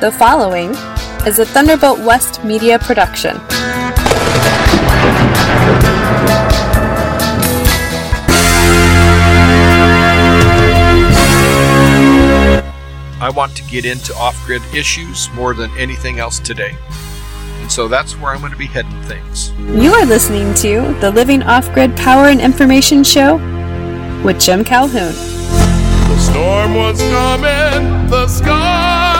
The following is a Thunderbolt West media production. I want to get into off grid issues more than anything else today. And so that's where I'm going to be heading things. You are listening to the Living Off Grid Power and Information Show with Jim Calhoun. The storm was coming, the sky was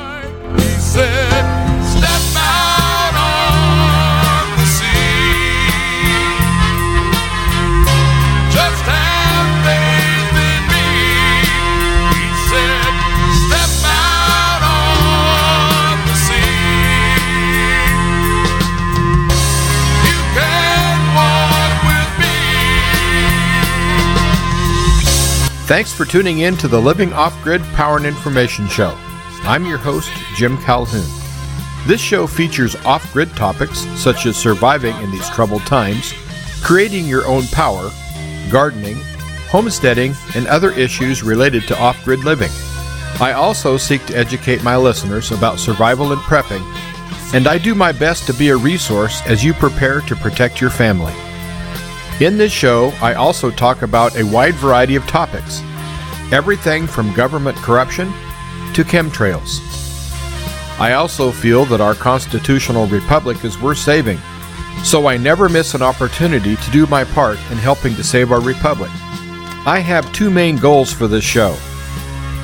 Thanks for tuning in to the Living Off Grid Power and Information Show. I'm your host, Jim Calhoun. This show features off grid topics such as surviving in these troubled times, creating your own power, gardening, homesteading, and other issues related to off grid living. I also seek to educate my listeners about survival and prepping, and I do my best to be a resource as you prepare to protect your family. In this show, I also talk about a wide variety of topics everything from government corruption to chemtrails. I also feel that our constitutional republic is worth saving, so I never miss an opportunity to do my part in helping to save our republic. I have two main goals for this show.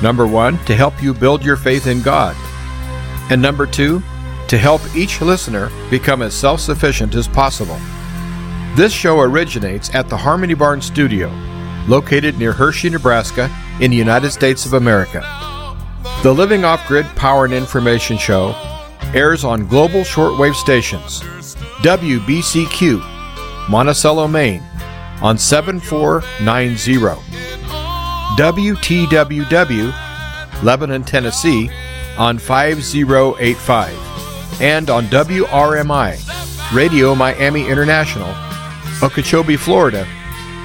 Number one, to help you build your faith in God. And number two, to help each listener become as self sufficient as possible. This show originates at the Harmony Barn Studio, located near Hershey, Nebraska, in the United States of America. The Living Off Grid Power and Information Show airs on global shortwave stations WBCQ, Monticello, Maine, on 7490, WTWW, Lebanon, Tennessee, on 5085, and on WRMI, Radio Miami International, Okeechobee, Florida,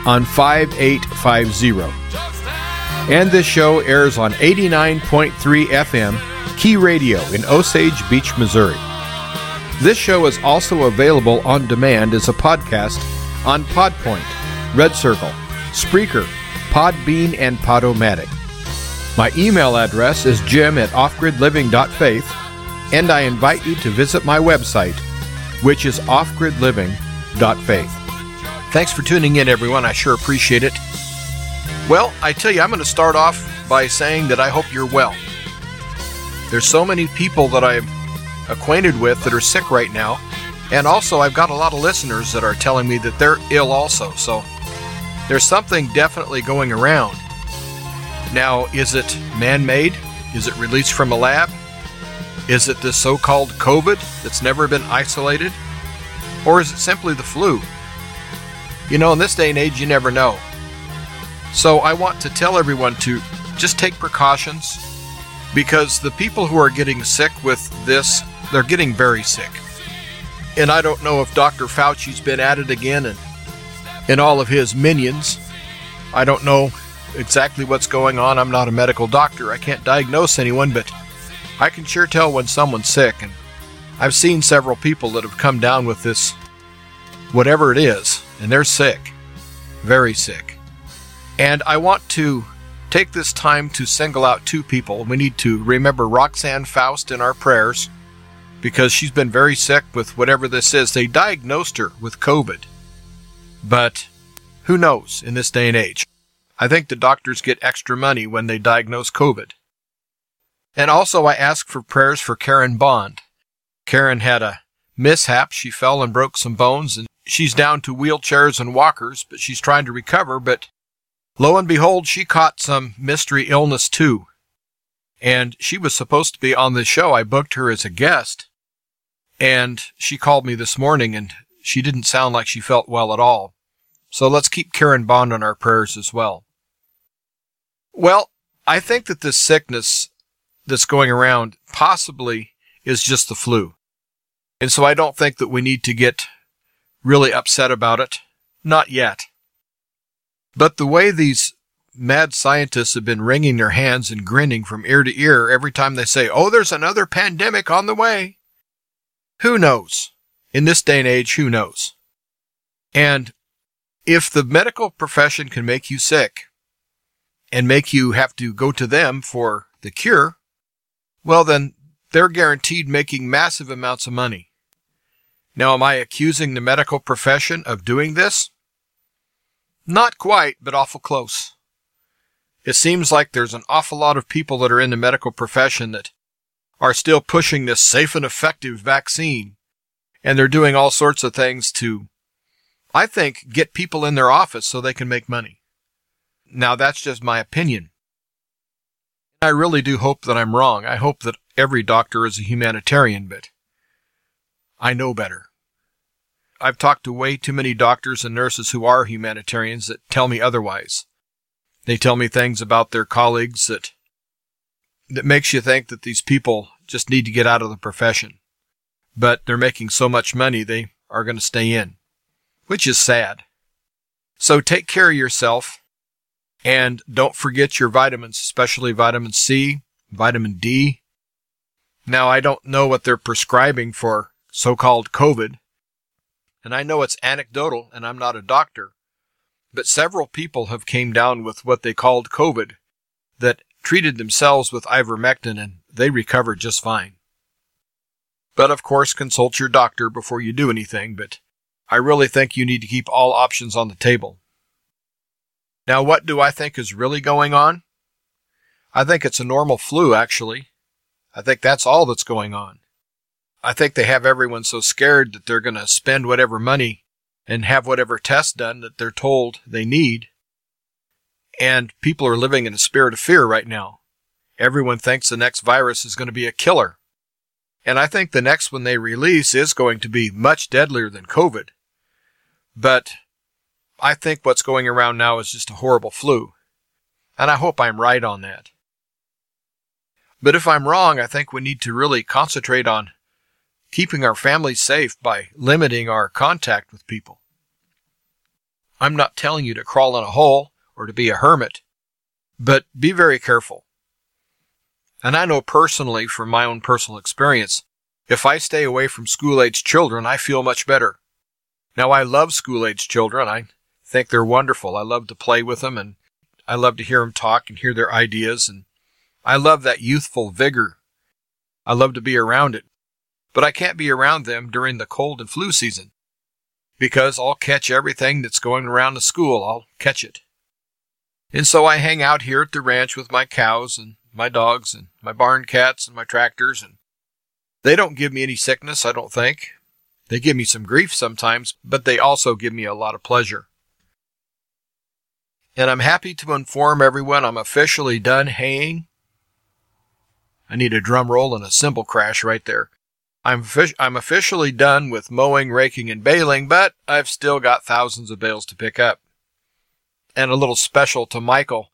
on 5850. And this show airs on 89.3 FM Key Radio in Osage Beach, Missouri. This show is also available on demand as a podcast on Podpoint, Red Circle, Spreaker, Podbean, and Podomatic. My email address is jim at offgridliving.faith, and I invite you to visit my website, which is offgridliving.faith. Thanks for tuning in, everyone. I sure appreciate it. Well, I tell you, I'm going to start off by saying that I hope you're well. There's so many people that I'm acquainted with that are sick right now, and also I've got a lot of listeners that are telling me that they're ill also. So there's something definitely going around. Now, is it man made? Is it released from a lab? Is it this so called COVID that's never been isolated? Or is it simply the flu? You know, in this day and age, you never know. So I want to tell everyone to just take precautions because the people who are getting sick with this, they're getting very sick. And I don't know if Dr. Fauci's been at it again and, and all of his minions. I don't know exactly what's going on. I'm not a medical doctor. I can't diagnose anyone, but I can sure tell when someone's sick. And I've seen several people that have come down with this, whatever it is, and they're sick. Very sick. And I want to take this time to single out two people. We need to remember Roxanne Faust in our prayers because she's been very sick with whatever this is. They diagnosed her with COVID. But who knows in this day and age? I think the doctors get extra money when they diagnose COVID. And also, I ask for prayers for Karen Bond. Karen had a mishap. She fell and broke some bones, and she's down to wheelchairs and walkers, but she's trying to recover. But lo and behold, she caught some mystery illness too. And she was supposed to be on the show. I booked her as a guest. And she called me this morning, and she didn't sound like she felt well at all. So let's keep Karen Bond on our prayers as well. Well, I think that this sickness that's going around possibly is just the flu. And so I don't think that we need to get really upset about it. Not yet. But the way these mad scientists have been wringing their hands and grinning from ear to ear every time they say, oh, there's another pandemic on the way. Who knows? In this day and age, who knows? And if the medical profession can make you sick and make you have to go to them for the cure, well, then they're guaranteed making massive amounts of money. Now, am I accusing the medical profession of doing this? Not quite, but awful close. It seems like there's an awful lot of people that are in the medical profession that are still pushing this safe and effective vaccine. And they're doing all sorts of things to, I think, get people in their office so they can make money. Now, that's just my opinion. I really do hope that I'm wrong. I hope that every doctor is a humanitarian, but I know better. I've talked to way too many doctors and nurses who are humanitarians that tell me otherwise. They tell me things about their colleagues that that makes you think that these people just need to get out of the profession. But they're making so much money they are going to stay in, which is sad. So take care of yourself and don't forget your vitamins, especially vitamin C, vitamin D. Now, I don't know what they're prescribing for so-called COVID, and I know it's anecdotal and I'm not a doctor, but several people have came down with what they called COVID that treated themselves with ivermectin and they recovered just fine. But of course, consult your doctor before you do anything, but I really think you need to keep all options on the table. Now, what do I think is really going on? I think it's a normal flu, actually. I think that's all that's going on. I think they have everyone so scared that they're going to spend whatever money and have whatever test done that they're told they need. And people are living in a spirit of fear right now. Everyone thinks the next virus is going to be a killer. And I think the next one they release is going to be much deadlier than COVID. But I think what's going around now is just a horrible flu. And I hope I'm right on that. But if I'm wrong, I think we need to really concentrate on keeping our families safe by limiting our contact with people. I'm not telling you to crawl in a hole or to be a hermit, but be very careful. And I know personally from my own personal experience, if I stay away from school age children, I feel much better. Now I love school age children. I think they're wonderful. I love to play with them and I love to hear them talk and hear their ideas. And I love that youthful vigor. I love to be around it. But I can't be around them during the cold and flu season because I'll catch everything that's going around the school. I'll catch it. And so I hang out here at the ranch with my cows and my dogs and my barn cats and my tractors and they don't give me any sickness, I don't think. They give me some grief sometimes, but they also give me a lot of pleasure. And I'm happy to inform everyone I'm officially done haying. I need a drum roll and a cymbal crash right there. I'm, I'm officially done with mowing, raking, and baling, but I've still got thousands of bales to pick up. And a little special to Michael.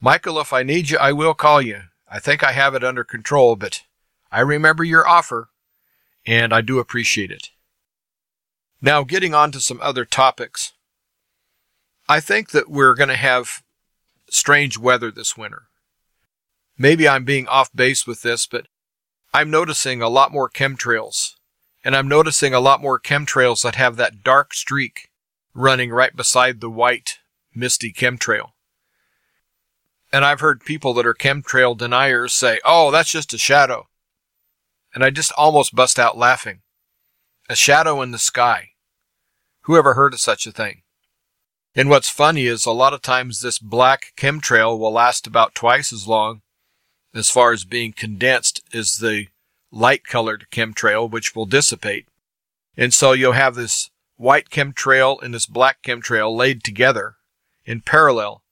Michael, if I need you, I will call you. I think I have it under control, but I remember your offer, and I do appreciate it. Now, getting on to some other topics. I think that we're going to have strange weather this winter. Maybe I'm being off base with this, but I'm noticing a lot more chemtrails. And I'm noticing a lot more chemtrails that have that dark streak running right beside the white, misty chemtrail. And I've heard people that are chemtrail deniers say, oh, that's just a shadow. And I just almost bust out laughing. A shadow in the sky. Who ever heard of such a thing? And what's funny is a lot of times this black chemtrail will last about twice as long as far as being condensed is the light colored chemtrail, which will dissipate. And so you'll have this white chemtrail and this black chemtrail laid together in parallel.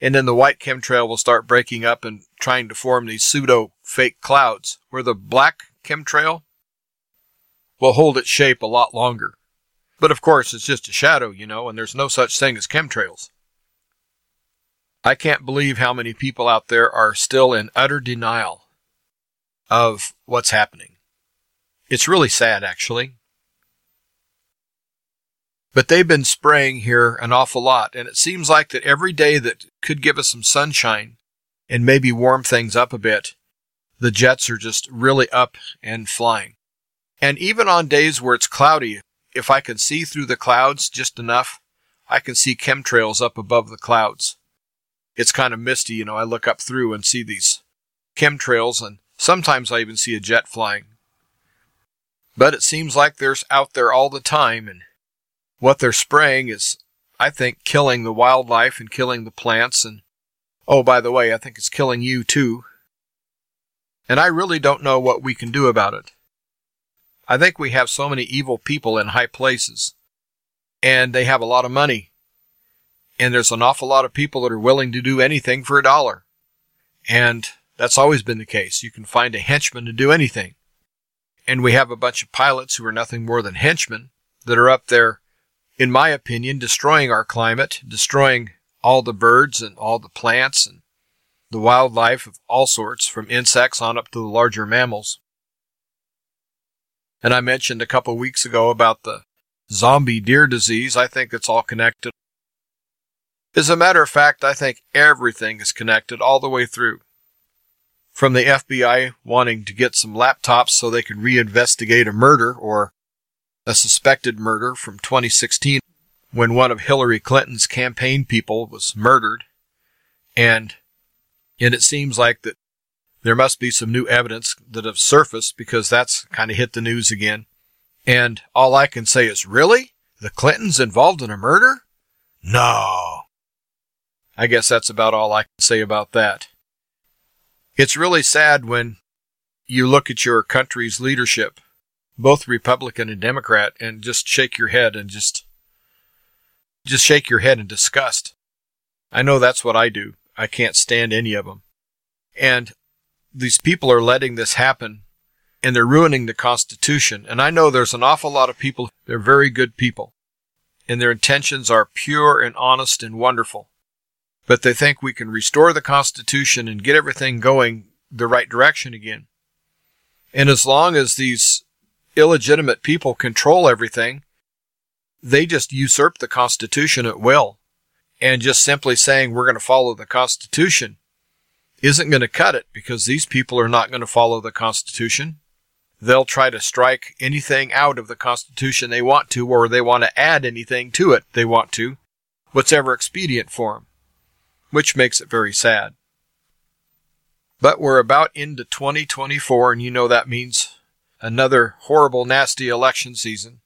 And then the white chemtrail will start breaking up and trying to form these pseudo fake clouds where the black chemtrail will hold its shape a lot longer. But of course, it's just a shadow, you know, and there's no such thing as chemtrails. I can't believe how many people out there are still in utter denial of what's happening. It's really sad, actually. But they've been spraying here an awful lot, and it seems like that every day that could give us some sunshine and maybe warm things up a bit, the jets are just really up and flying. And even on days where it's cloudy, if I can see through the clouds just enough, I can see chemtrails up above the clouds. It's kind of misty, you know, I look up through and see these chemtrails, and sometimes I even see a jet flying. But it seems like they're out there all the time, and what they're spraying is, I think, killing the wildlife and killing the plants. And oh, by the way, I think it's killing you too. And I really don't know what we can do about it. I think we have so many evil people in high places, and they have a lot of money. And there's an awful lot of people that are willing to do anything for a dollar. And that's always been the case. You can find a henchman to do anything. And we have a bunch of pilots who are nothing more than henchmen that are up there in my opinion, destroying our climate, destroying all the birds and all the plants and the wildlife of all sorts, from insects on up to the larger mammals. And I mentioned a couple weeks ago about the zombie deer disease. I think it's all connected. As a matter of fact, I think everything is connected all the way through. From the FBI wanting to get some laptops so they can reinvestigate a murder or a suspected murder from 2016 when one of Hillary Clinton's campaign people was murdered. And, and it seems like that there must be some new evidence that have surfaced because that's kind of hit the news again. And all I can say is, really? The Clintons involved in a murder? No. I guess that's about all I can say about that. It's really sad when you look at your country's leadership both Republican and Democrat, and just shake your head and just just shake your head in disgust. I know that's what I do. I can't stand any of them. And these people are letting this happen and they're ruining the Constitution. And I know there's an awful lot of people, they're very good people, and their intentions are pure and honest and wonderful. But they think we can restore the Constitution and get everything going the right direction again. And as long as these illegitimate people control everything. They just usurp the Constitution at will. And just simply saying we're going to follow the Constitution isn't going to cut it because these people are not going to follow the Constitution. They'll try to strike anything out of the Constitution they want to, or they want to add anything to it they want to, whatever expedient for them, which makes it very sad. But we're about into 2024, and you know that means another horrible, nasty election season.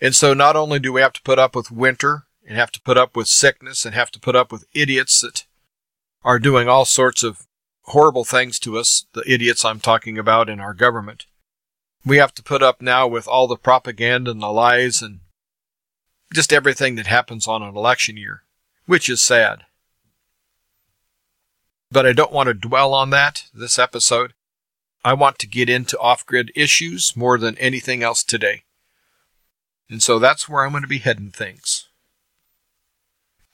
And so not only do we have to put up with winter and have to put up with sickness and have to put up with idiots that are doing all sorts of horrible things to us, the idiots I'm talking about in our government. We have to put up now with all the propaganda and the lies and just everything that happens on an election year, which is sad. But I don't want to dwell on that this episode. I want to get into off grid issues more than anything else today. And so that's where I'm going to be heading things.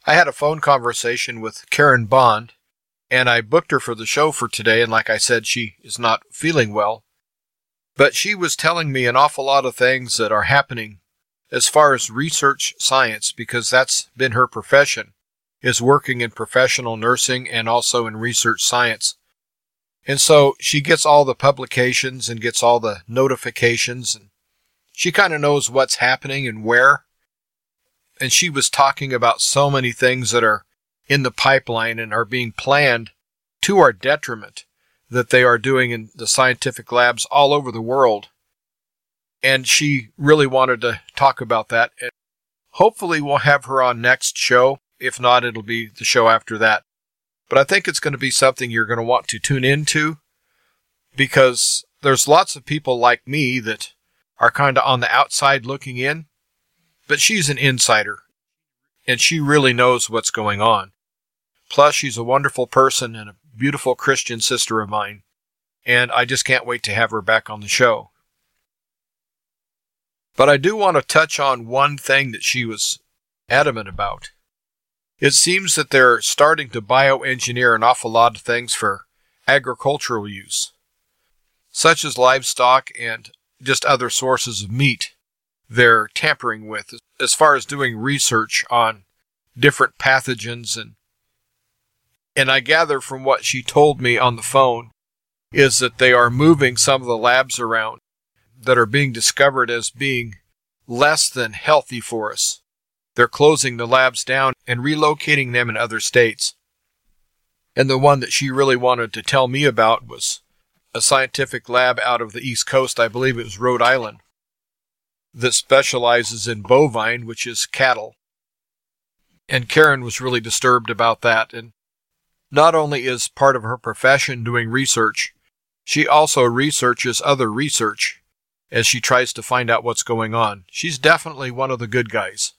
I had a phone conversation with Karen Bond, and I booked her for the show for today. And like I said, she is not feeling well. But she was telling me an awful lot of things that are happening as far as research science, because that's been her profession, is working in professional nursing and also in research science. And so she gets all the publications and gets all the notifications and she kind of knows what's happening and where. And she was talking about so many things that are in the pipeline and are being planned to our detriment that they are doing in the scientific labs all over the world. And she really wanted to talk about that. And hopefully we'll have her on next show. If not, it'll be the show after that. But I think it's going to be something you're going to want to tune into because there's lots of people like me that are kind of on the outside looking in, but she's an insider and she really knows what's going on. Plus, she's a wonderful person and a beautiful Christian sister of mine, and I just can't wait to have her back on the show. But I do want to touch on one thing that she was adamant about. It seems that they're starting to bioengineer an awful lot of things for agricultural use. such as livestock and just other sources of meat they're tampering with as far as doing research on different pathogens and and I gather from what she told me on the phone is that they are moving some of the labs around that are being discovered as being less than healthy for us. They're closing the labs down and relocating them in other states. And the one that she really wanted to tell me about was a scientific lab out of the East Coast, I believe it was Rhode Island, that specializes in bovine, which is cattle. And Karen was really disturbed about that. And not only is part of her profession doing research, she also researches other research as she tries to find out what's going on. She's definitely one of the good guys.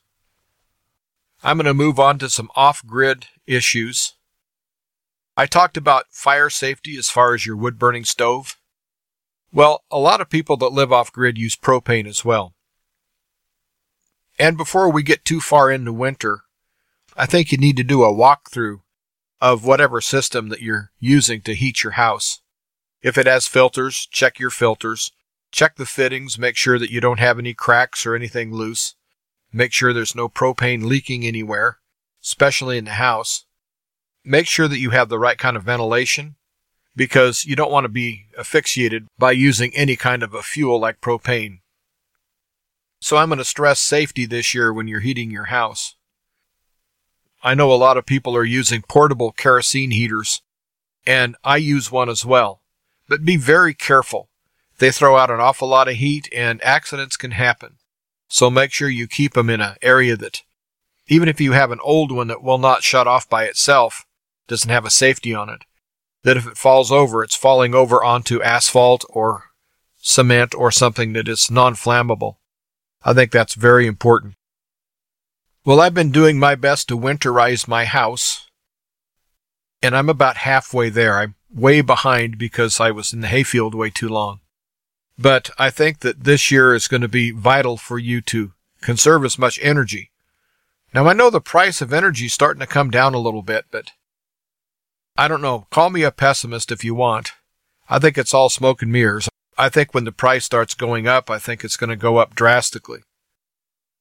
I'm going to move on to some off grid issues. I talked about fire safety as far as your wood burning stove. Well, a lot of people that live off grid use propane as well. And before we get too far into winter, I think you need to do a walkthrough of whatever system that you're using to heat your house. If it has filters, check your filters. Check the fittings, make sure that you don't have any cracks or anything loose. Make sure there's no propane leaking anywhere, especially in the house make sure that you have the right kind of ventilation because you don't want to be asphyxiated by using any kind of a fuel like propane. So I'm going to stress safety this year when you're heating your house. I know a lot of people are using portable kerosene heaters, and I use one as well. But be very careful. They throw out an awful lot of heat and accidents can happen. So make sure you keep them in an area that, even if you have an old one that will not shut off by itself, doesn't have a safety on it. That if it falls over, it's falling over onto asphalt or cement or something that is non flammable. I think that's very important. Well, I've been doing my best to winterize my house, and I'm about halfway there. I'm way behind because I was in the hayfield way too long. But I think that this year is going to be vital for you to conserve as much energy. Now, I know the price of energy is starting to come down a little bit, but I don't know. Call me a pessimist if you want. I think it's all smoke and mirrors. I think when the price starts going up, I think it's going to go up drastically.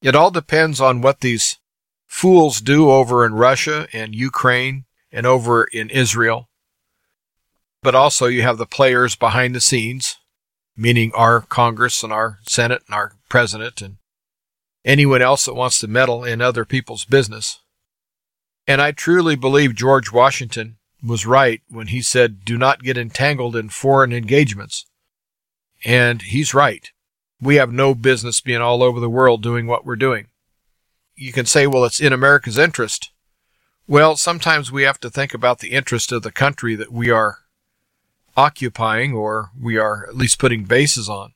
It all depends on what these fools do over in Russia and Ukraine and over in Israel. But also you have the players behind the scenes, meaning our Congress and our Senate and our President and anyone else that wants to meddle in other people's business. And I truly believe George Washington was right when he said, do not get entangled in foreign engagements. And he's right. We have no business being all over the world doing what we're doing. You can say, well, it's in America's interest. Well, sometimes we have to think about the interest of the country that we are occupying or we are at least putting bases on.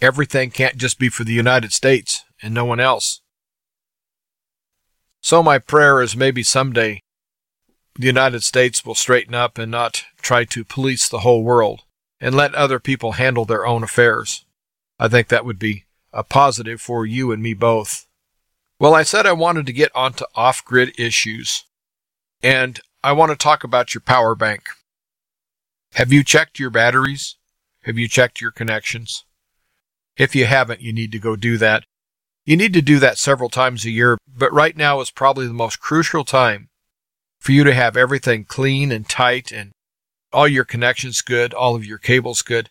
Everything can't just be for the United States and no one else. So my prayer is maybe someday the United States will straighten up and not try to police the whole world and let other people handle their own affairs. I think that would be a positive for you and me both. Well, I said I wanted to get onto off grid issues, and I want to talk about your power bank. Have you checked your batteries? Have you checked your connections? If you haven't, you need to go do that. You need to do that several times a year, but right now is probably the most crucial time for you to have everything clean and tight and all your connections good, all of your cables good,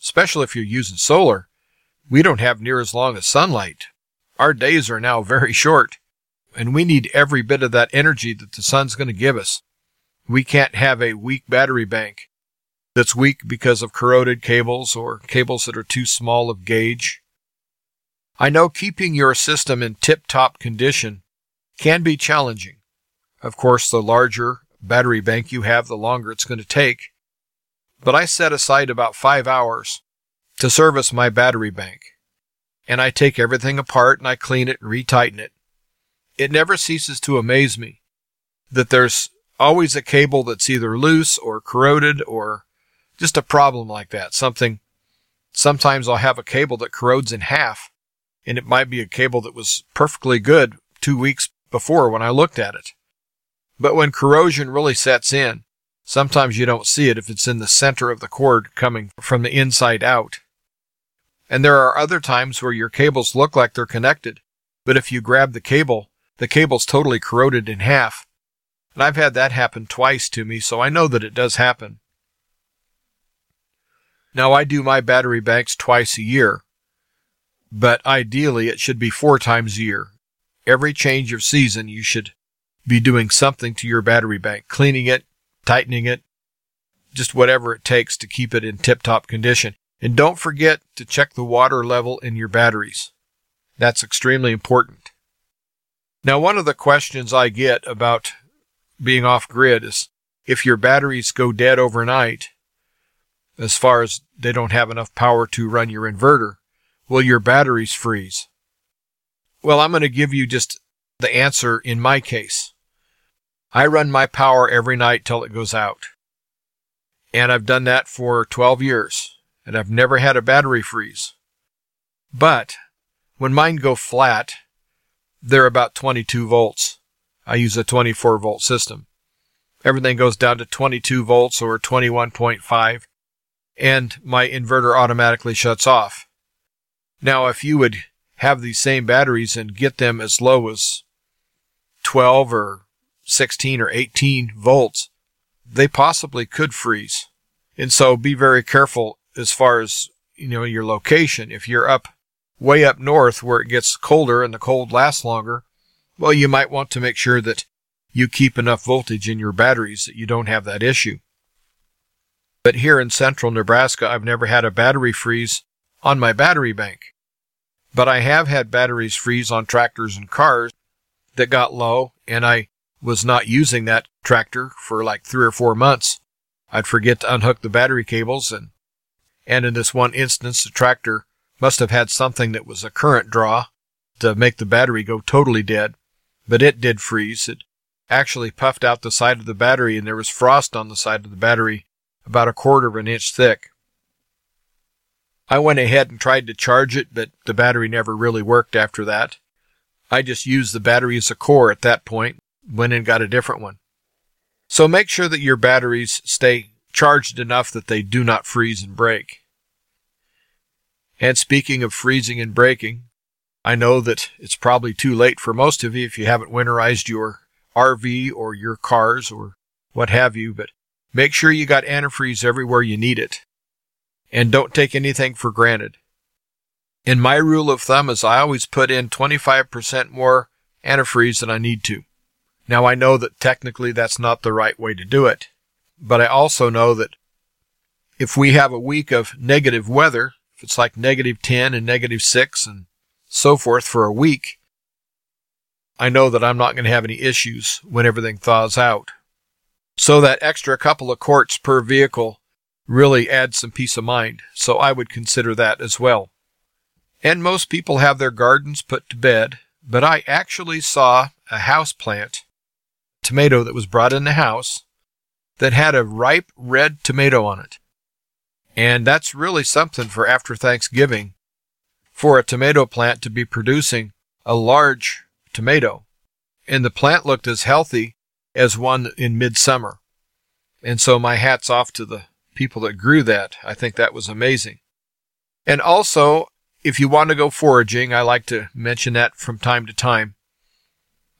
especially if you're using solar. We don't have near as long as sunlight. Our days are now very short, and we need every bit of that energy that the sun's going to give us. We can't have a weak battery bank that's weak because of corroded cables or cables that are too small of gauge. I know keeping your system in tip top condition can be challenging. Of course, the larger battery bank you have, the longer it's going to take. But I set aside about five hours to service my battery bank. And I take everything apart and I clean it and retighten it. It never ceases to amaze me that there's always a cable that's either loose or corroded or just a problem like that. Something, sometimes I'll have a cable that corrodes in half and it might be a cable that was perfectly good two weeks before when I looked at it. But when corrosion really sets in, Sometimes you don't see it if it's in the center of the cord coming from the inside out. And there are other times where your cables look like they're connected, but if you grab the cable, the cable's totally corroded in half. And I've had that happen twice to me, so I know that it does happen. Now, I do my battery banks twice a year, but ideally it should be four times a year. Every change of season, you should be doing something to your battery bank, cleaning it, tightening it, just whatever it takes to keep it in tip top condition. And don't forget to check the water level in your batteries. That's extremely important. Now, one of the questions I get about being off grid is if your batteries go dead overnight, as far as they don't have enough power to run your inverter, will your batteries freeze? Well, I'm going to give you just the answer in my case. I run my power every night till it goes out. And I've done that for 12 years, and I've never had a battery freeze. But when mine go flat, they're about 22 volts. I use a 24 volt system. Everything goes down to 22 volts or 21.5, and my inverter automatically shuts off. Now, if you would have these same batteries and get them as low as 12 or 16 or 18 volts, they possibly could freeze. And so be very careful as far as, you know, your location. If you're up way up north where it gets colder and the cold lasts longer, well, you might want to make sure that you keep enough voltage in your batteries that you don't have that issue. But here in central Nebraska, I've never had a battery freeze on my battery bank. But I have had batteries freeze on tractors and cars that got low, and I was not using that tractor for like three or four months. I'd forget to unhook the battery cables and and in this one instance the tractor must have had something that was a current draw to make the battery go totally dead. But it did freeze. It actually puffed out the side of the battery and there was frost on the side of the battery about a quarter of an inch thick. I went ahead and tried to charge it, but the battery never really worked after that. I just used the battery as a core at that point went and got a different one. So make sure that your batteries stay charged enough that they do not freeze and break. And speaking of freezing and breaking, I know that it's probably too late for most of you if you haven't winterized your RV or your cars or what have you, but make sure you got antifreeze everywhere you need it. And don't take anything for granted. And my rule of thumb is I always put in 25% more antifreeze than I need to. Now I know that technically that's not the right way to do it, but I also know that if we have a week of negative weather, if it's like negative 10 and negative 6 and so forth for a week, I know that I'm not going to have any issues when everything thaws out. So that extra couple of quarts per vehicle really adds some peace of mind. So I would consider that as well. And most people have their gardens put to bed, but I actually saw a house plant tomato that was brought in the house that had a ripe red tomato on it. And that's really something for after Thanksgiving for a tomato plant to be producing a large tomato. And the plant looked as healthy as one in midsummer. And so my hat's off to the people that grew that. I think that was amazing. And also, if you want to go foraging, I like to mention that from time to time.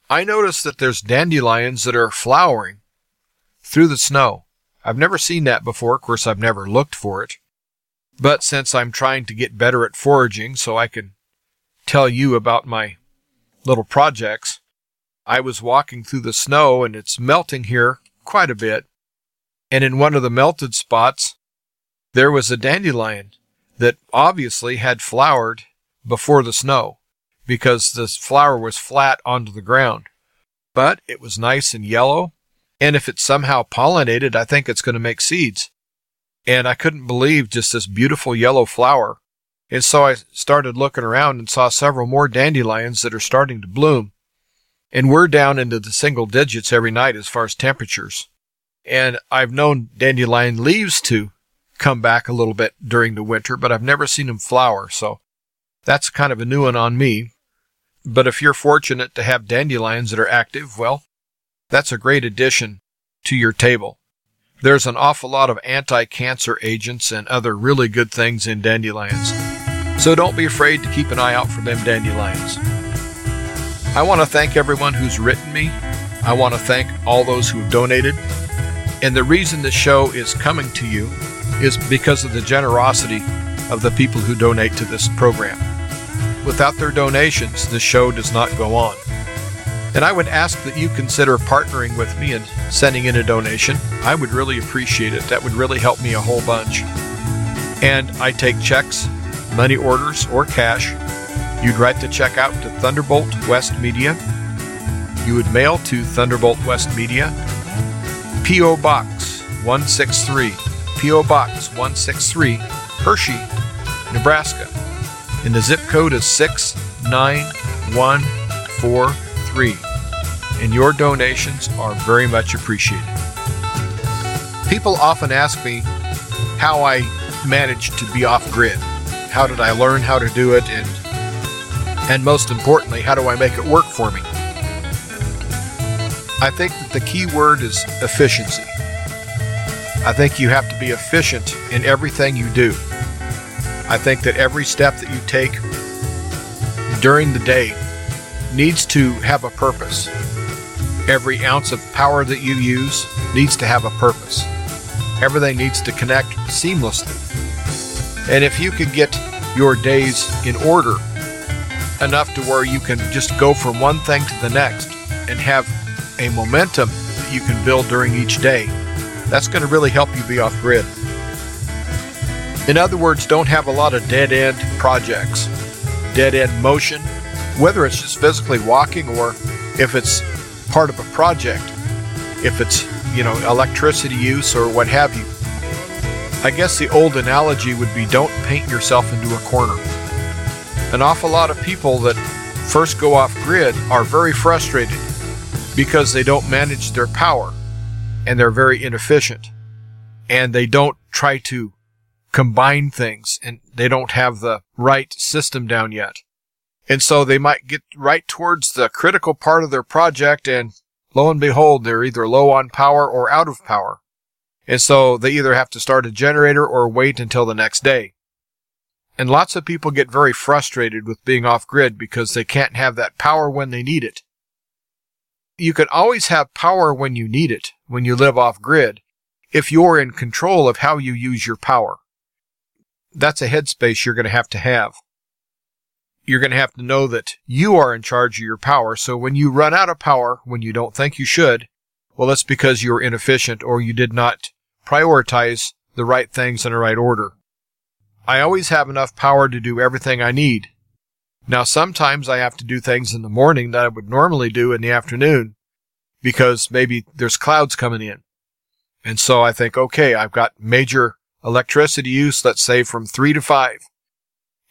I noticed that there's dandelions that are flowering through the snow. I've never seen that before. Of course, I've never looked for it. But since I'm trying to get better at foraging so I can tell you about my little projects, I was walking through the snow and it's melting here quite a bit. And in one of the melted spots, there was a dandelion that obviously had flowered before the snow because the flower was flat onto the ground. But it was nice and yellow, and if it's somehow pollinated, I think it's going to make seeds. And I couldn't believe just this beautiful yellow flower. And so I started looking around and saw several more dandelions that are starting to bloom. And we're down into the single digits every night as far as temperatures. And I've known dandelion leaves to come back a little bit during the winter, but I've never seen them flower. So that's kind of a new one on me. But if you're fortunate to have dandelions that are active, well, that's a great addition to your table. There's an awful lot of anti cancer agents and other really good things in dandelions. So don't be afraid to keep an eye out for them dandelions. I want to thank everyone who's written me. I want to thank all those who have donated. And the reason the show is coming to you is because of the generosity of the people who donate to this program. Without their donations, the show does not go on. And I would ask that you consider partnering with me and sending in a donation. I would really appreciate it. That would really help me a whole bunch. And I take checks, money orders, or cash. You'd write the check out to Thunderbolt West Media. You would mail to Thunderbolt West Media, P.O. Box 163, P.O. Box 163, Hershey, Nebraska. And the zip code is 69143. And your donations are very much appreciated. People often ask me how I managed to be off grid. How did I learn how to do it? And, and most importantly, how do I make it work for me? I think that the key word is efficiency. I think you have to be efficient in everything you do. I think that every step that you take during the day needs to have a purpose. Every ounce of power that you use needs to have a purpose. Everything needs to connect seamlessly. And if you can get your days in order enough to where you can just go from one thing to the next and have a momentum that you can build during each day, that's going to really help you be off grid. In other words, don't have a lot of dead end projects, dead end motion, whether it's just physically walking or if it's part of a project, if it's, you know, electricity use or what have you. I guess the old analogy would be don't paint yourself into a corner. An awful lot of people that first go off grid are very frustrated because they don't manage their power and they're very inefficient and they don't try to combine things and they don't have the right system down yet. And so they might get right towards the critical part of their project and lo and behold, they're either low on power or out of power. And so they either have to start a generator or wait until the next day. And lots of people get very frustrated with being off grid because they can't have that power when they need it. You can always have power when you need it, when you live off grid, if you're in control of how you use your power that's a headspace you're going to have to have. You're going to have to know that you are in charge of your power. So when you run out of power, when you don't think you should, well, that's because you're inefficient or you did not prioritize the right things in the right order. I always have enough power to do everything I need. Now, sometimes I have to do things in the morning that I would normally do in the afternoon because maybe there's clouds coming in. And so I think, okay, I've got major electricity use, let's say from three to five,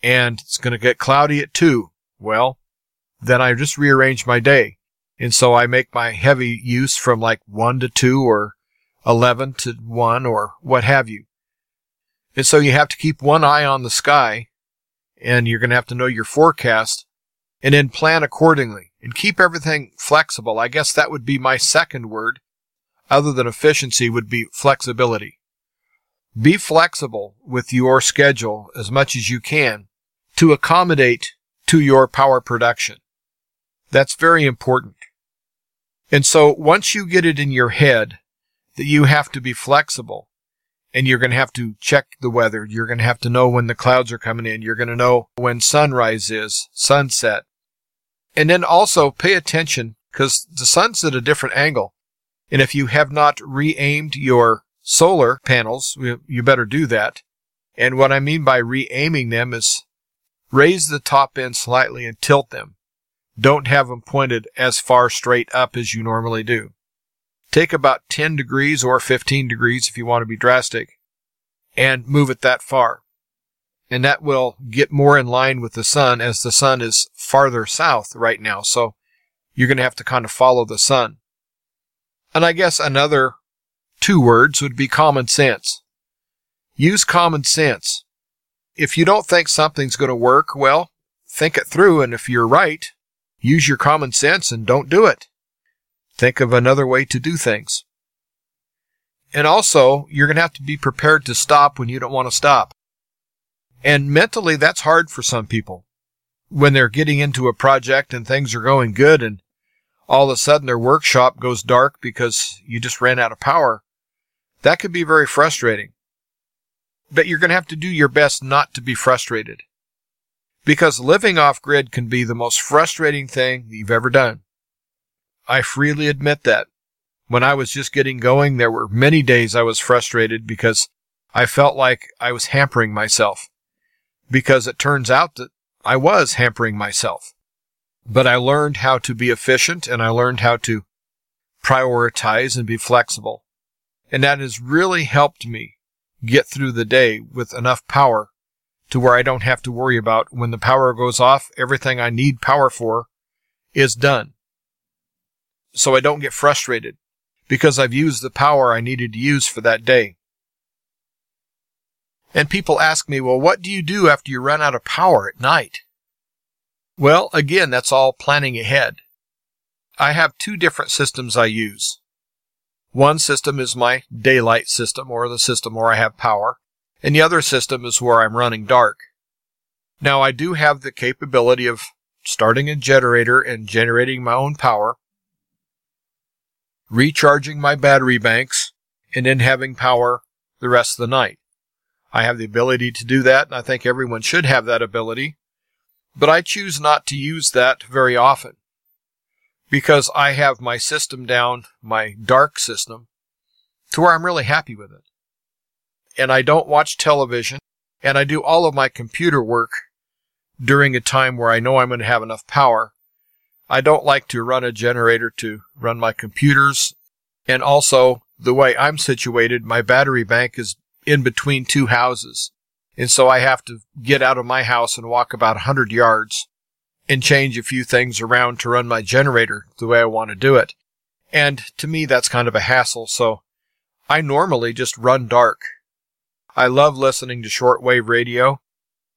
and it's going to get cloudy at two, well, then I just rearrange my day. And so I make my heavy use from like one to two or 11 to one or what have you. And so you have to keep one eye on the sky and you're going to have to know your forecast and then plan accordingly and keep everything flexible. I guess that would be my second word other than efficiency would be flexibility. Be flexible with your schedule as much as you can to accommodate to your power production. That's very important. And so once you get it in your head that you have to be flexible and you're going to have to check the weather, you're going to have to know when the clouds are coming in, you're going to know when sunrise is, sunset. And then also pay attention because the sun's at a different angle. And if you have not re-aimed your solar panels, you better do that. And what I mean by re-aiming them is raise the top end slightly and tilt them. Don't have them pointed as far straight up as you normally do. Take about 10 degrees or 15 degrees if you want to be drastic and move it that far. And that will get more in line with the sun as the sun is farther south right now. So you're going to have to kind of follow the sun. And I guess another two words would be common sense. Use common sense. If you don't think something's going to work, well, think it through, and if you're right, use your common sense and don't do it. Think of another way to do things. And also, you're going to have to be prepared to stop when you don't want to stop. And mentally, that's hard for some people. When they're getting into a project and things are going good and all of a sudden their workshop goes dark because you just ran out of power, that could be very frustrating. But you're going to have to do your best not to be frustrated. Because living off grid can be the most frustrating thing you've ever done. I freely admit that. When I was just getting going, there were many days I was frustrated because I felt like I was hampering myself. Because it turns out that I was hampering myself. But I learned how to be efficient and I learned how to prioritize and be flexible. And that has really helped me get through the day with enough power to where I don't have to worry about when the power goes off, everything I need power for is done. So I don't get frustrated because I've used the power I needed to use for that day. And people ask me, well, what do you do after you run out of power at night? Well, again, that's all planning ahead. I have two different systems I use. One system is my daylight system or the system where I have power, and the other system is where I'm running dark. Now I do have the capability of starting a generator and generating my own power, recharging my battery banks, and then having power the rest of the night. I have the ability to do that, and I think everyone should have that ability, but I choose not to use that very often because I have my system down, my dark system, to where I'm really happy with it. And I don't watch television, and I do all of my computer work during a time where I know I'm going to have enough power I don't like to run a generator to run my computers. And also, the way I'm situated, my battery bank is in between two houses. And so I have to get out of my house and walk about a 100 yards and change a few things around to run my generator the way I want to do it. And to me, that's kind of a hassle. So I normally just run dark. I love listening to shortwave radio.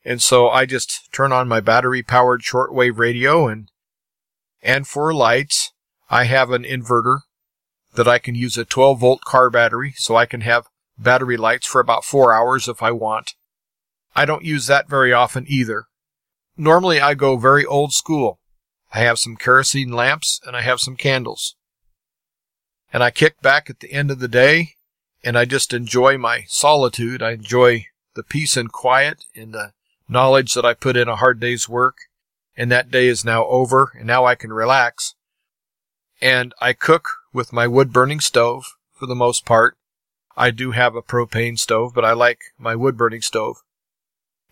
And so I just turn on my battery powered shortwave radio and and for lights, I have an inverter that I can use a 12 volt car battery so I can have battery lights for about four hours if I want. I don't use that very often either. Normally I go very old school. I have some kerosene lamps and I have some candles. And I kick back at the end of the day and I just enjoy my solitude. I enjoy the peace and quiet and the knowledge that I put in a hard day's work and that day is now over, and now I can relax. And I cook with my wood burning stove for the most part. I do have a propane stove, but I like my wood burning stove.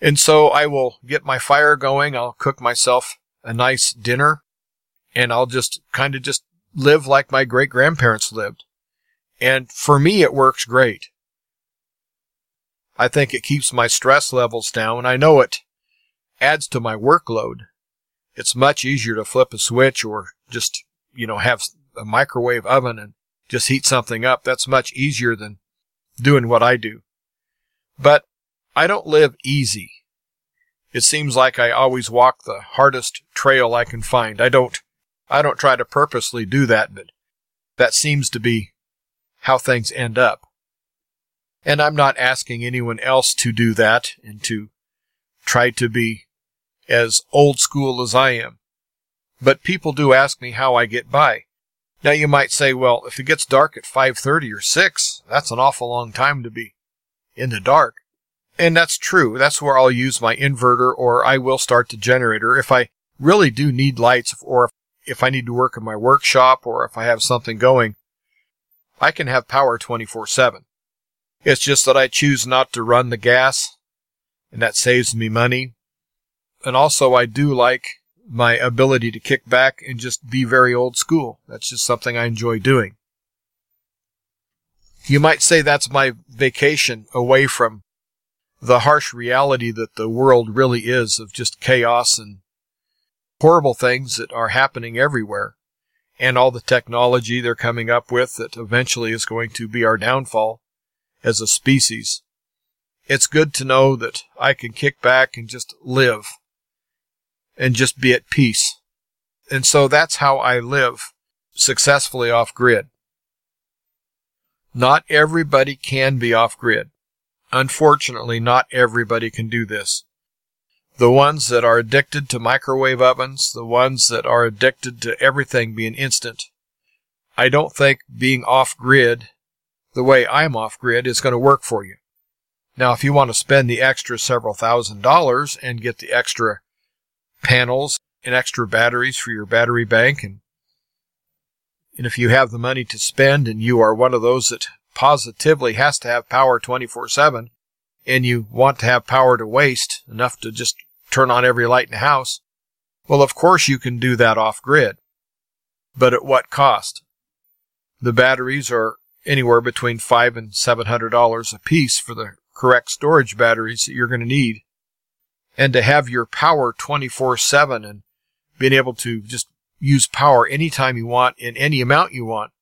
And so I will get my fire going. I'll cook myself a nice dinner and I'll just kind of just live like my great grandparents lived. And for me, it works great. I think it keeps my stress levels down. I know it adds to my workload, it's much easier to flip a switch or just, you know, have a microwave oven and just heat something up. That's much easier than doing what I do. But I don't live easy. It seems like I always walk the hardest trail I can find. I don't, I don't try to purposely do that, but that seems to be how things end up. And I'm not asking anyone else to do that and to try to be as old school as I am. But people do ask me how I get by. Now you might say, well, if it gets dark at 5:30 or 6, that's an awful long time to be in the dark. And that's true. That's where I'll use my inverter or I will start the generator if I really do need lights or if I need to work in my workshop or if I have something going. I can have power 24/7. It's just that I choose not to run the gas and that saves me money and also I do like my ability to kick back and just be very old school. That's just something I enjoy doing. You might say that's my vacation away from the harsh reality that the world really is of just chaos and horrible things that are happening everywhere and all the technology they're coming up with that eventually is going to be our downfall as a species. It's good to know that I can kick back and just live and just be at peace. And so that's how I live successfully off grid. Not everybody can be off grid. Unfortunately, not everybody can do this. The ones that are addicted to microwave ovens, the ones that are addicted to everything being instant, I don't think being off grid the way I'm off grid is going to work for you. Now, if you want to spend the extra several thousand dollars and get the extra panels and extra batteries for your battery bank and and if you have the money to spend and you are one of those that positively has to have power 24/7 and you want to have power to waste enough to just turn on every light in the house, well of course you can do that off grid. But at what cost? The batteries are anywhere between five and seven hundred dollars a piece for the correct storage batteries that you're going to need. And to have your power 24 7 and being able to just use power anytime you want in any amount you want,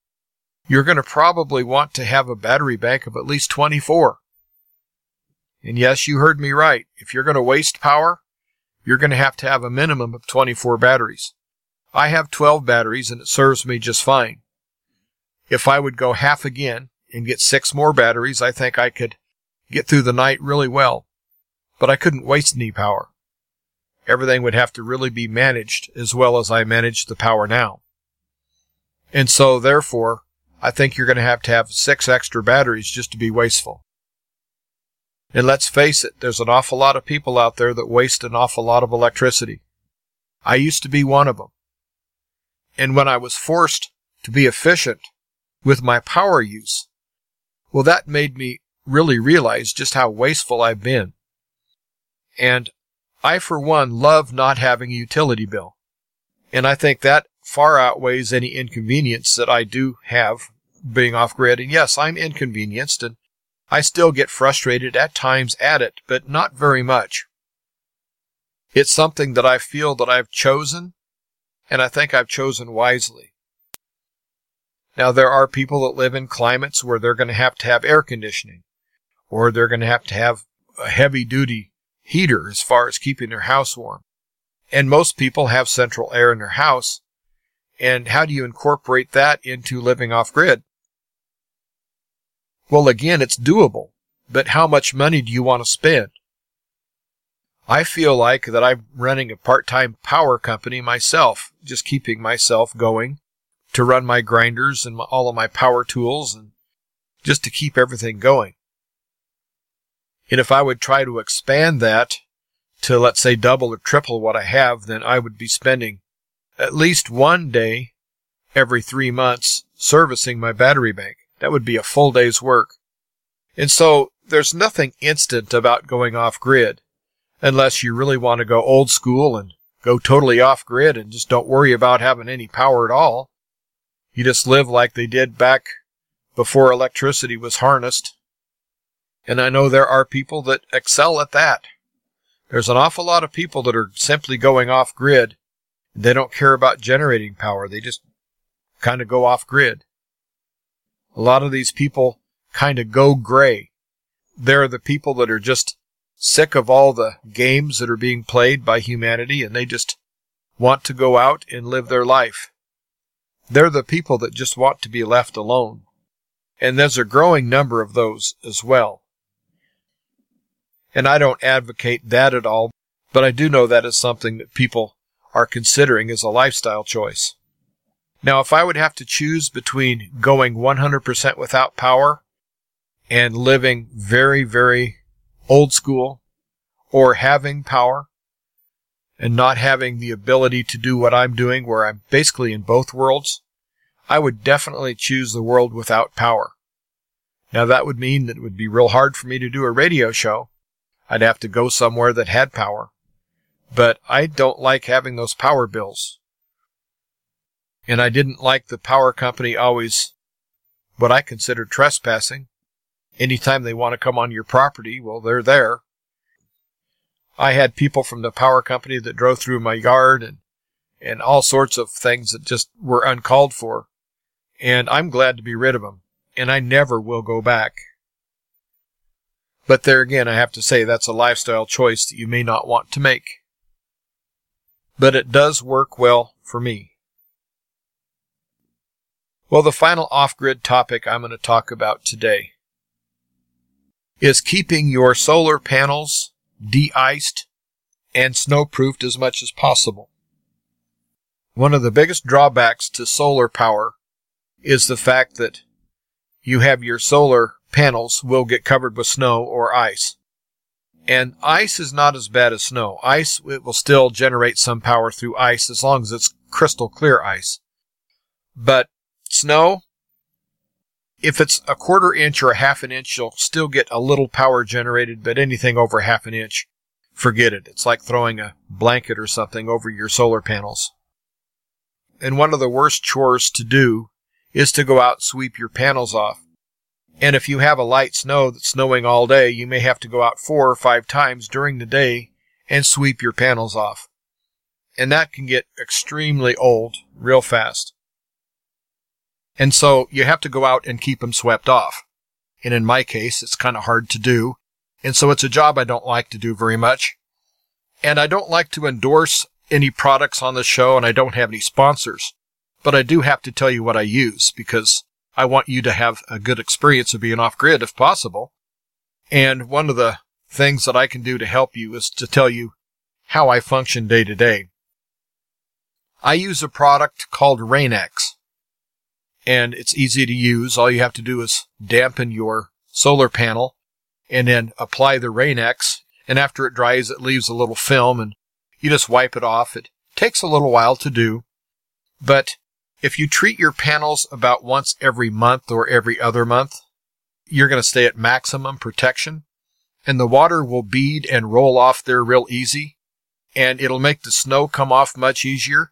you're going to probably want to have a battery bank of at least 24. And yes, you heard me right. If you're going to waste power, you're going to have to have a minimum of 24 batteries. I have 12 batteries and it serves me just fine. If I would go half again and get six more batteries, I think I could get through the night really well. But I couldn't waste any power. Everything would have to really be managed as well as I manage the power now. And so, therefore, I think you're going to have to have six extra batteries just to be wasteful. And let's face it, there's an awful lot of people out there that waste an awful lot of electricity. I used to be one of them. And when I was forced to be efficient with my power use, well, that made me really realize just how wasteful I've been. And I, for one, love not having a utility bill. And I think that far outweighs any inconvenience that I do have being off grid. And yes, I'm inconvenienced and I still get frustrated at times at it, but not very much. It's something that I feel that I've chosen, and I think I've chosen wisely. Now, there are people that live in climates where they're going to have to have air conditioning, or they're going to have to have a heavy duty heater as far as keeping their house warm. And most people have central air in their house. And how do you incorporate that into living off grid? Well, again, it's doable, but how much money do you want to spend? I feel like that I'm running a part-time power company myself, just keeping myself going to run my grinders and all of my power tools and just to keep everything going. And if I would try to expand that to, let's say, double or triple what I have, then I would be spending at least one day every three months servicing my battery bank. That would be a full day's work. And so there's nothing instant about going off grid unless you really want to go old school and go totally off grid and just don't worry about having any power at all. You just live like they did back before electricity was harnessed and I know there are people that excel at that. There's an awful lot of people that are simply going off grid. They don't care about generating power. They just kind of go off grid. A lot of these people kind of go gray. They're the people that are just sick of all the games that are being played by humanity and they just want to go out and live their life. They're the people that just want to be left alone. And there's a growing number of those as well. And I don't advocate that at all, but I do know that is something that people are considering as a lifestyle choice. Now, if I would have to choose between going 100% without power and living very, very old school or having power and not having the ability to do what I'm doing where I'm basically in both worlds, I would definitely choose the world without power. Now that would mean that it would be real hard for me to do a radio show I'd have to go somewhere that had power. But I don't like having those power bills. And I didn't like the power company always what I considered trespassing. Anytime they want to come on your property, well, they're there. I had people from the power company that drove through my yard and, and all sorts of things that just were uncalled for. And I'm glad to be rid of them. And I never will go back. But there again, I have to say that's a lifestyle choice that you may not want to make. But it does work well for me. Well, the final off grid topic I'm going to talk about today is keeping your solar panels de iced and snow proofed as much as possible. One of the biggest drawbacks to solar power is the fact that you have your solar panels will get covered with snow or ice. And ice is not as bad as snow. Ice, it will still generate some power through ice as long as it's crystal clear ice. But snow, if it's a quarter inch or a half an inch, you'll still get a little power generated, but anything over half an inch, forget it. It's like throwing a blanket or something over your solar panels. And one of the worst chores to do is to go out and sweep your panels off. And if you have a light snow that's snowing all day, you may have to go out four or five times during the day and sweep your panels off. And that can get extremely old real fast. And so you have to go out and keep them swept off. And in my case, it's kind of hard to do. And so it's a job I don't like to do very much. And I don't like to endorse any products on the show and I don't have any sponsors. But I do have to tell you what I use because I want you to have a good experience of being off grid if possible. And one of the things that I can do to help you is to tell you how I function day to day. I use a product called Rain-X and it's easy to use. All you have to do is dampen your solar panel and then apply the Rain-X. And after it dries, it leaves a little film and you just wipe it off. It takes a little while to do, but if you treat your panels about once every month or every other month, you're going to stay at maximum protection and the water will bead and roll off there real easy and it'll make the snow come off much easier.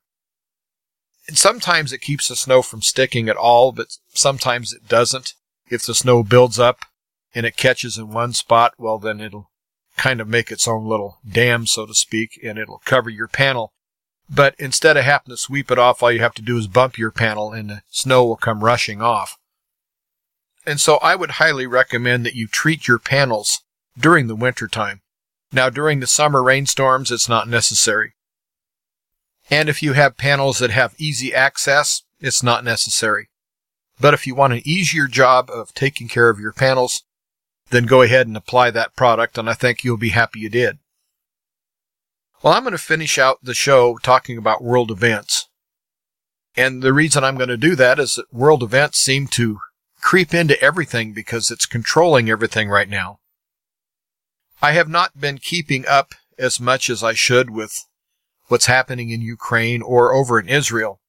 And sometimes it keeps the snow from sticking at all, but sometimes it doesn't. If the snow builds up and it catches in one spot, well, then it'll kind of make its own little dam, so to speak, and it'll cover your panel. But instead of having to sweep it off, all you have to do is bump your panel and the snow will come rushing off. And so I would highly recommend that you treat your panels during the winter time. Now during the summer rainstorms, it's not necessary. And if you have panels that have easy access, it's not necessary. But if you want an easier job of taking care of your panels, then go ahead and apply that product, and I think you'll be happy you did. Well, I'm going to finish out the show talking about world events. And the reason I'm going to do that is that world events seem to creep into everything because it's controlling everything right now. I have not been keeping up as much as I should with what's happening in Ukraine or over in Israel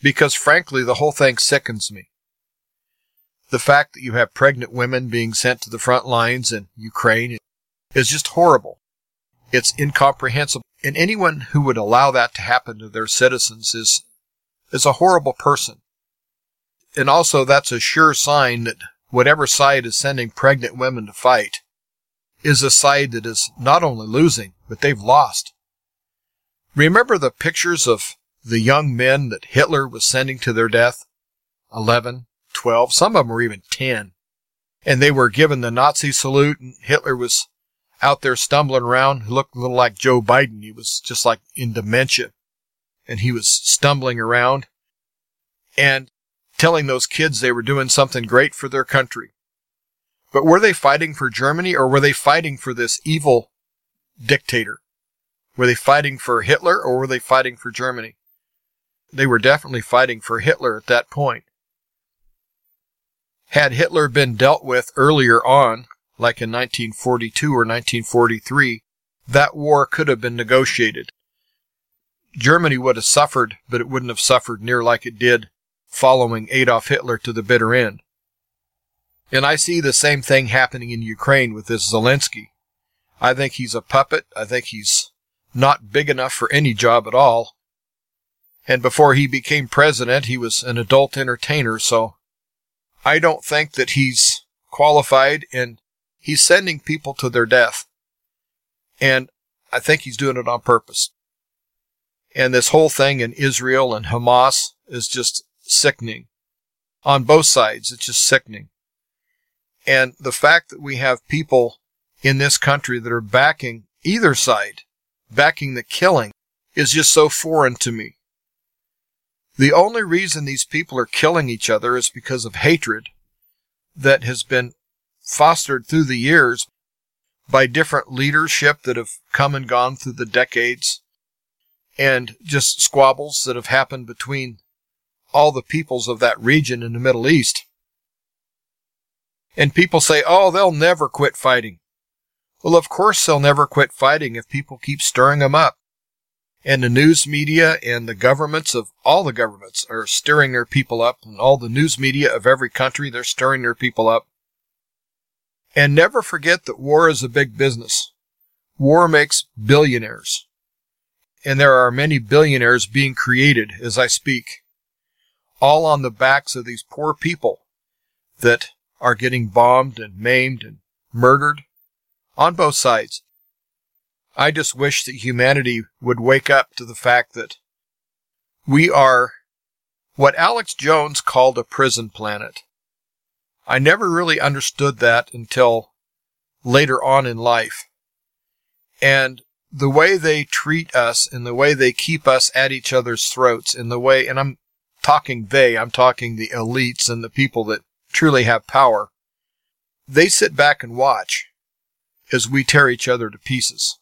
because frankly, the whole thing sickens me. The fact that you have pregnant women being sent to the front lines in Ukraine is just horrible. It's incomprehensible. And anyone who would allow that to happen to their citizens is, is a horrible person. And also that's a sure sign that whatever side is sending pregnant women to fight is a side that is not only losing, but they've lost. Remember the pictures of the young men that Hitler was sending to their death? 11, 12, some of them were even 10. And they were given the Nazi salute and Hitler was out there stumbling around. He looked a little like Joe Biden. He was just like in dementia and he was stumbling around and telling those kids they were doing something great for their country. But were they fighting for Germany or were they fighting for this evil dictator? Were they fighting for Hitler or were they fighting for Germany? They were definitely fighting for Hitler at that point. Had Hitler been dealt with earlier on, like in 1942 or 1943, that war could have been negotiated. Germany would have suffered, but it wouldn't have suffered near like it did following Adolf Hitler to the bitter end. And I see the same thing happening in Ukraine with this Zelensky. I think he's a puppet. I think he's not big enough for any job at all. And before he became president, he was an adult entertainer, so I don't think that he's qualified and he's sending people to their death. And I think he's doing it on purpose. And this whole thing in Israel and Hamas is just sickening. On both sides, it's just sickening. And the fact that we have people in this country that are backing either side, backing the killing, is just so foreign to me. The only reason these people are killing each other is because of hatred that has been fostered through the years by different leadership that have come and gone through the decades and just squabbles that have happened between all the peoples of that region in the Middle East. And people say, oh, they'll never quit fighting. Well, of course they'll never quit fighting if people keep stirring them up. And the news media and the governments of all the governments are stirring their people up, and all the news media of every country, they're stirring their people up. And never forget that war is a big business. War makes billionaires. And there are many billionaires being created as I speak, all on the backs of these poor people that are getting bombed and maimed and murdered on both sides. I just wish that humanity would wake up to the fact that we are what Alex Jones called a prison planet. I never really understood that until later on in life. And the way they treat us and the way they keep us at each other's throats and the way, and I'm talking they, I'm talking the elites and the people that truly have power. They sit back and watch as we tear each other to pieces.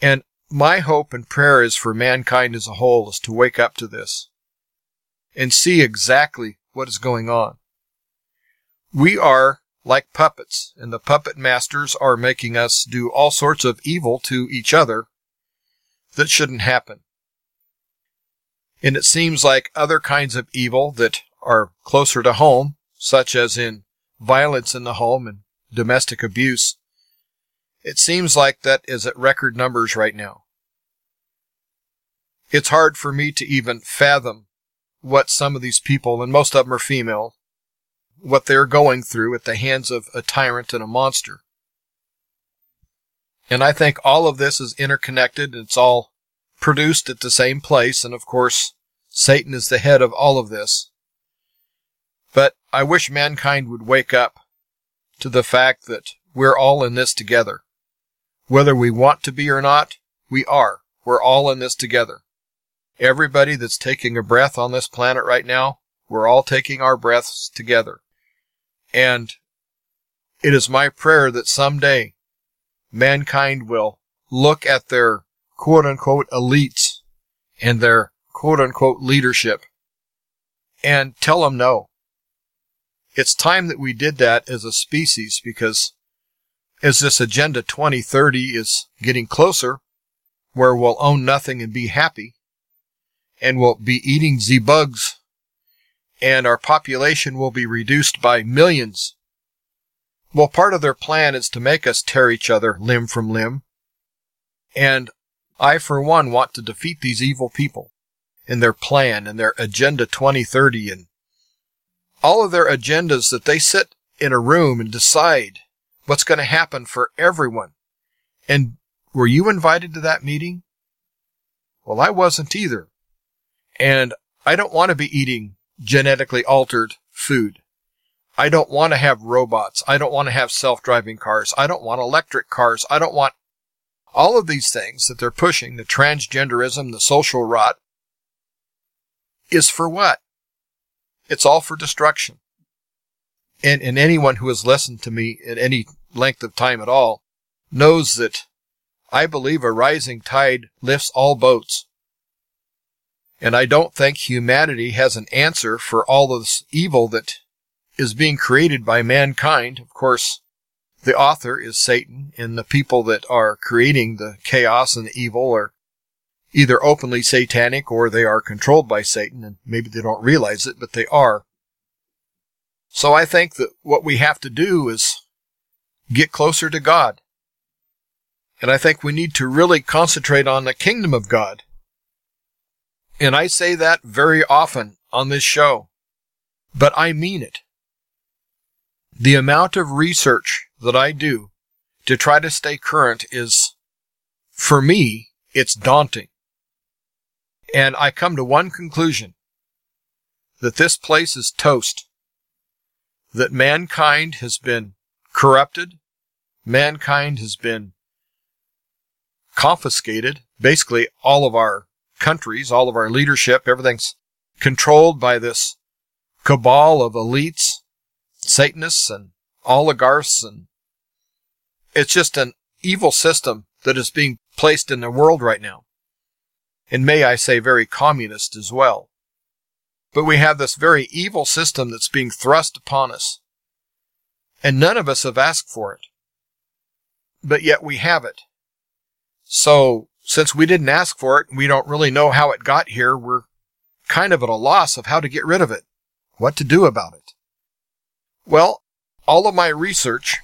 And my hope and prayer is for mankind as a whole is to wake up to this and see exactly what is going on. We are like puppets, and the puppet masters are making us do all sorts of evil to each other that shouldn't happen. And it seems like other kinds of evil that are closer to home, such as in violence in the home and domestic abuse, it seems like that is at record numbers right now. It's hard for me to even fathom what some of these people, and most of them are female, what they're going through at the hands of a tyrant and a monster. And I think all of this is interconnected. It's all produced at the same place. And of course, Satan is the head of all of this. But I wish mankind would wake up to the fact that we're all in this together. Whether we want to be or not, we are. We're all in this together. Everybody that's taking a breath on this planet right now, we're all taking our breaths together. And it is my prayer that someday mankind will look at their quote unquote elites and their quote unquote leadership and tell them no. It's time that we did that as a species because as this Agenda 2030 is getting closer, where we'll own nothing and be happy, and we'll be eating Z bugs and our population will be reduced by millions. Well, part of their plan is to make us tear each other limb from limb. And I, for one, want to defeat these evil people in their plan and their Agenda 2030 and all of their agendas that they sit in a room and decide what's going to happen for everyone. And were you invited to that meeting? Well, I wasn't either. And I don't want to be eating genetically altered food. I don't want to have robots. I don't want to have self-driving cars. I don't want electric cars. I don't want all of these things that they're pushing, the transgenderism, the social rot, is for what? It's all for destruction. And, and anyone who has listened to me at any length of time at all knows that I believe a rising tide lifts all boats. And I don't think humanity has an answer for all this evil that is being created by mankind. Of course, the author is Satan, and the people that are creating the chaos and the evil are either openly satanic or they are controlled by Satan, and maybe they don't realize it, but they are. So I think that what we have to do is get closer to God. And I think we need to really concentrate on the kingdom of God and I say that very often on this show, but I mean it. The amount of research that I do to try to stay current is, for me, it's daunting. And I come to one conclusion that this place is toast, that mankind has been corrupted, mankind has been confiscated, basically all of our countries, all of our leadership, everything's controlled by this cabal of elites, Satanists, and oligarchs, and it's just an evil system that is being placed in the world right now. And may I say, very communist as well. But we have this very evil system that's being thrust upon us. And none of us have asked for it. But yet we have it. So, since we didn't ask for it, we don't really know how it got here, we're kind of at a loss of how to get rid of it. What to do about it. Well, all of my research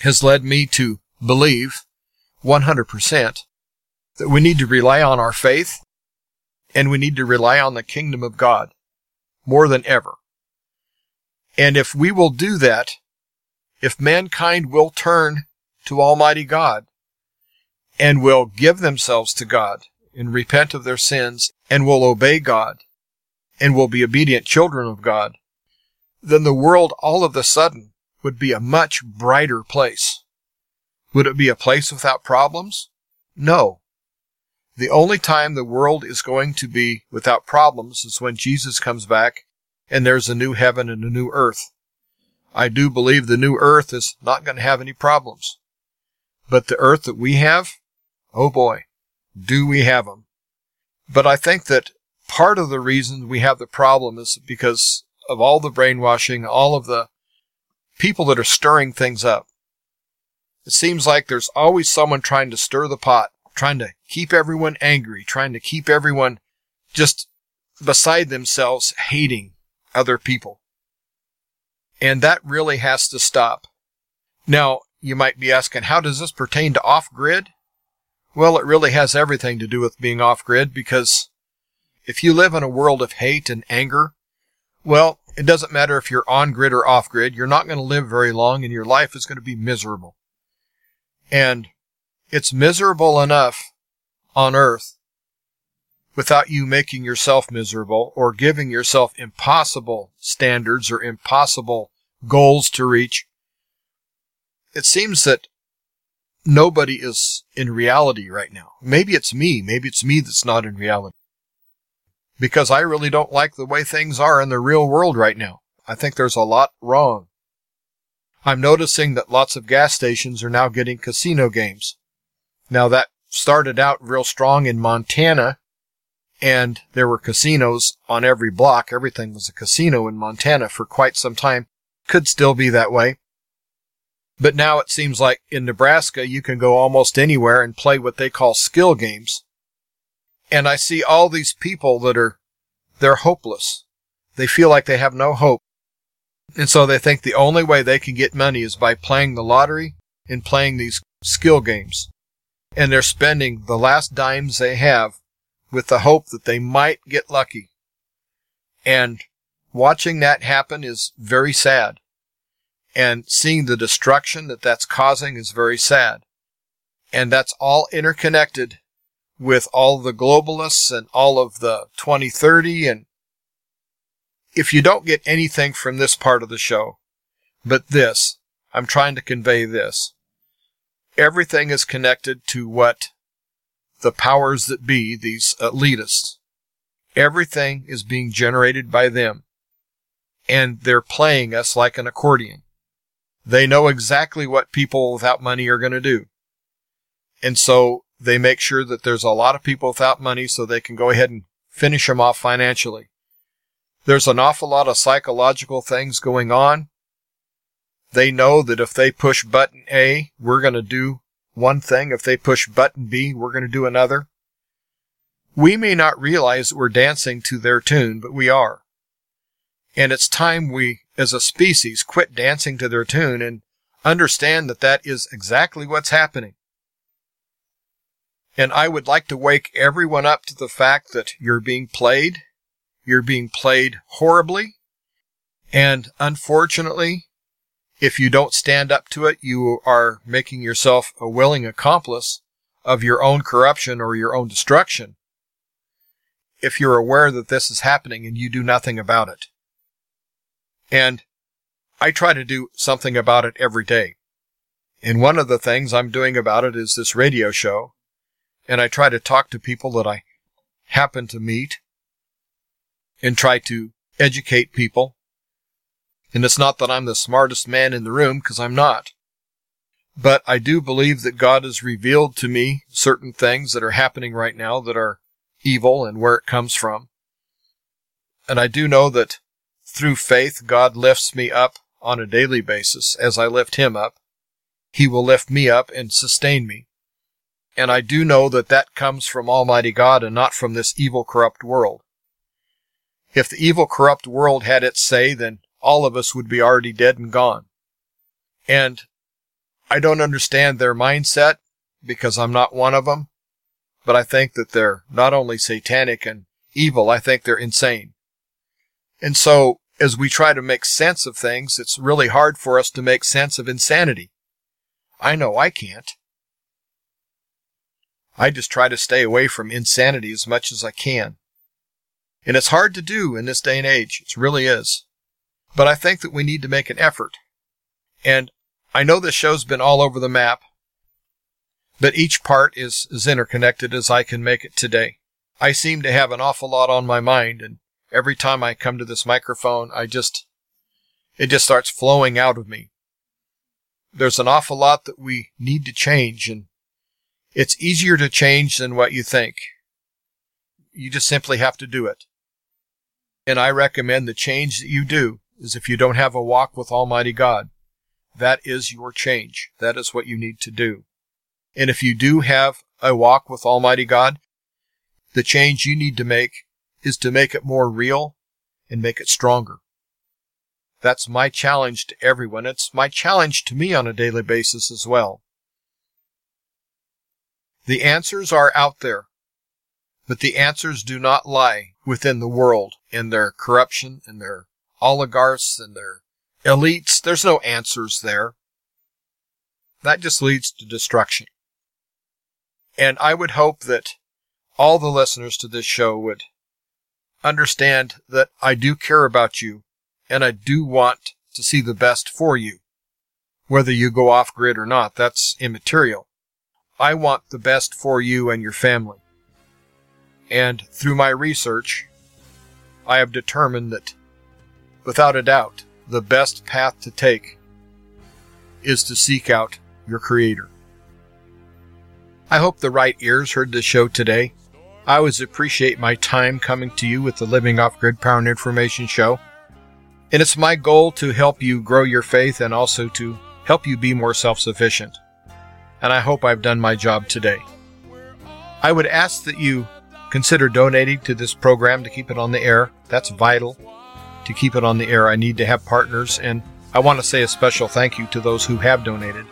has led me to believe 100% that we need to rely on our faith and we need to rely on the kingdom of God more than ever. And if we will do that, if mankind will turn to Almighty God and will give themselves to God and repent of their sins and will obey God and will be obedient children of God, then the world all of a sudden would be a much brighter place. Would it be a place without problems? No. The only time the world is going to be without problems is when Jesus comes back and there's a new heaven and a new earth. I do believe the new earth is not going to have any problems. But the earth that we have, oh boy, do we have them. But I think that part of the reason we have the problem is because of all the brainwashing, all of the people that are stirring things up. It seems like there's always someone trying to stir the pot, trying to keep everyone angry, trying to keep everyone just beside themselves hating other people. And that really has to stop. Now, you might be asking, how does this pertain to off grid? Well, it really has everything to do with being off grid because if you live in a world of hate and anger, well, it doesn't matter if you're on grid or off grid, you're not going to live very long and your life is going to be miserable. And it's miserable enough on earth without you making yourself miserable or giving yourself impossible standards or impossible goals to reach. It seems that nobody is in reality right now. Maybe it's me. Maybe it's me that's not in reality. Because I really don't like the way things are in the real world right now. I think there's a lot wrong. I'm noticing that lots of gas stations are now getting casino games. Now that started out real strong in Montana and there were casinos on every block. Everything was a casino in Montana for quite some time. Could still be that way. But now it seems like in Nebraska you can go almost anywhere and play what they call skill games. And I see all these people that are, they're hopeless. They feel like they have no hope. And so they think the only way they can get money is by playing the lottery and playing these skill games. And they're spending the last dimes they have with the hope that they might get lucky. And watching that happen is very sad. And seeing the destruction that that's causing is very sad. And that's all interconnected with all the globalists and all of the 2030 and if you don't get anything from this part of the show, but this, I'm trying to convey this. Everything is connected to what the powers that be, these elitists, everything is being generated by them. And they're playing us like an accordion. They know exactly what people without money are going to do. And so they make sure that there's a lot of people without money so they can go ahead and finish them off financially. There's an awful lot of psychological things going on. They know that if they push button A, we're going to do one thing. If they push button B, we're going to do another. We may not realize that we're dancing to their tune, but we are. And it's time we, as a species, quit dancing to their tune and understand that that is exactly what's happening. And I would like to wake everyone up to the fact that you're being played you're being played horribly. And unfortunately, if you don't stand up to it, you are making yourself a willing accomplice of your own corruption or your own destruction. If you're aware that this is happening and you do nothing about it. And I try to do something about it every day. And one of the things I'm doing about it is this radio show. and I try to talk to people that I happen to meet and try to educate people. And it's not that I'm the smartest man in the room, because I'm not. But I do believe that God has revealed to me certain things that are happening right now that are evil and where it comes from. And I do know that through faith, God lifts me up on a daily basis as I lift Him up. He will lift me up and sustain me. And I do know that that comes from Almighty God and not from this evil, corrupt world. If the evil, corrupt world had its say, then all of us would be already dead and gone. And I don't understand their mindset because I'm not one of them, but I think that they're not only satanic and evil, I think they're insane. And so, as we try to make sense of things, it's really hard for us to make sense of insanity. I know I can't. I just try to stay away from insanity as much as I can. And it's hard to do in this day and age. It really is. But I think that we need to make an effort. And I know this show's been all over the map, but each part is as interconnected as I can make it today. I seem to have an awful lot on my mind, and every time I come to this microphone, I just, it just starts flowing out of me. There's an awful lot that we need to change, and it's easier to change than what you think. You just simply have to do it. And I recommend the change that you do is if you don't have a walk with Almighty God, that is your change. That is what you need to do. And if you do have a walk with Almighty God, the change you need to make is to make it more real and make it stronger. That's my challenge to everyone. It's my challenge to me on a daily basis as well. The answers are out there, but the answers do not lie within the world in their corruption and their oligarchs and their elites. There's no answers there. That just leads to destruction. And I would hope that all the listeners to this show would understand that I do care about you and I do want to see the best for you. Whether you go off grid or not, that's immaterial. I want the best for you and your family. And through my research, I have determined that, without a doubt, the best path to take is to seek out your Creator. I hope the right ears heard this show today. I always appreciate my time coming to you with the Living Off Grid Power Information Show. And it's my goal to help you grow your faith and also to help you be more self sufficient. And I hope I've done my job today. I would ask that you consider donating to this program to keep it on the air. That's vital to keep it on the air. I need to have partners, and I want to say a special thank you to those who have donated.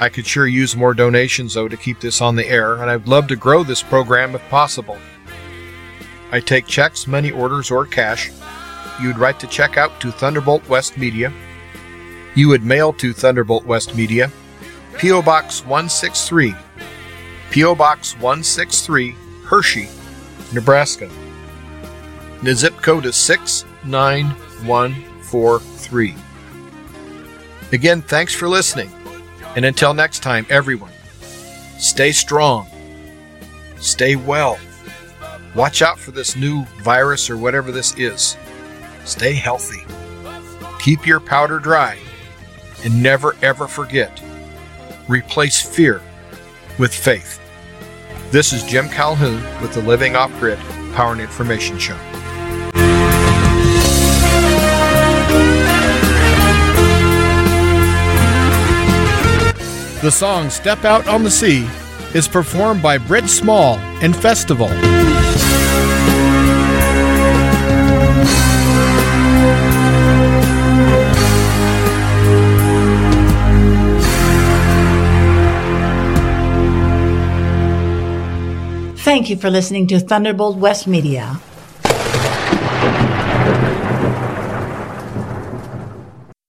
I could sure use more donations, though, to keep this on the air, and I'd love to grow this program if possible. I take checks, money orders, or cash. You'd write the check out to Thunderbolt West Media. You would mail to Thunderbolt West Media, P.O. Box 163, P.O. Box 163, Hershey, Nebraska. The zip code is 69143. Again, thanks for listening. And until next time, everyone, stay strong, stay well, watch out for this new virus or whatever this is. Stay healthy, keep your powder dry, and never ever forget replace fear with faith. This is Jim Calhoun with the Living Off Grid Power and Information Show. The song Step Out on the Sea is performed by Britt Small and Festival. Thank you for listening to Thunderbolt West Media.